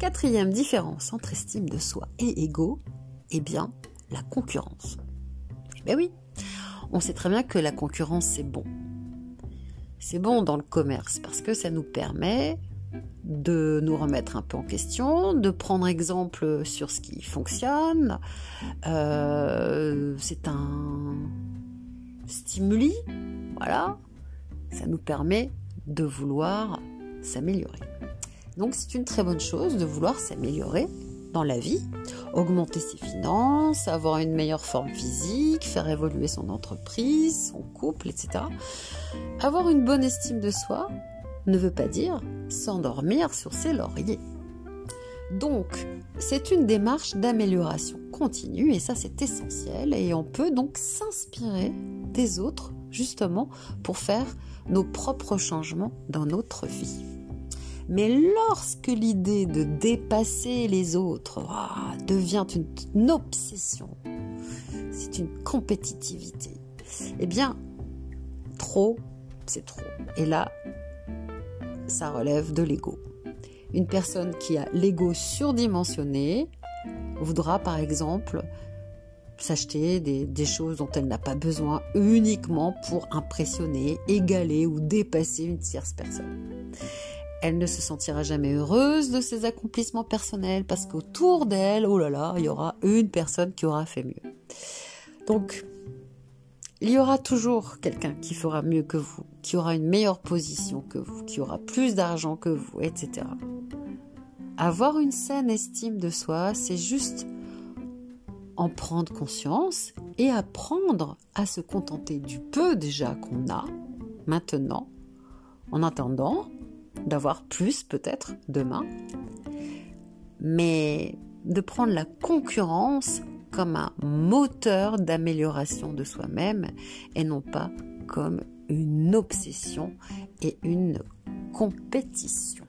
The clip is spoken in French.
Quatrième différence entre estime de soi et ego, eh bien, la concurrence. Eh bien oui, on sait très bien que la concurrence, c'est bon. C'est bon dans le commerce parce que ça nous permet de nous remettre un peu en question, de prendre exemple sur ce qui fonctionne. Euh, c'est un stimuli, voilà. Ça nous permet de vouloir s'améliorer. Donc c'est une très bonne chose de vouloir s'améliorer dans la vie, augmenter ses finances, avoir une meilleure forme physique, faire évoluer son entreprise, son couple, etc. Avoir une bonne estime de soi ne veut pas dire s'endormir sur ses lauriers. Donc, c'est une démarche d'amélioration continue et ça c'est essentiel et on peut donc s'inspirer des autres justement pour faire nos propres changements dans notre vie. Mais lorsque l'idée de dépasser les autres ah, devient une, obsession, c'est une compétitivité, eh bien, trop, c'est trop. Et là, ça relève de l'ego. Une personne qui a l'ego surdimensionné voudra par exemple s'acheter des, des, choses dont elle n'a pas besoin uniquement pour impressionner, égaler ou dépasser une tierce personne. Elle ne se sentira jamais heureuse de ses accomplissements personnels parce qu'autour d'elle, oh là là, il y aura une personne qui aura fait mieux. Donc, il y aura toujours quelqu'un qui fera mieux que vous, qui aura une meilleure position que vous, qui aura plus d'argent que vous, etc. Avoir une saine estime de soi, c'est juste en prendre conscience et apprendre à se contenter du peu déjà qu'on a maintenant, en attendant d'avoir plus peut-être demain, mais de prendre la concurrence comme un moteur d'amélioration de soi-même et non pas comme une obsession et une compétition.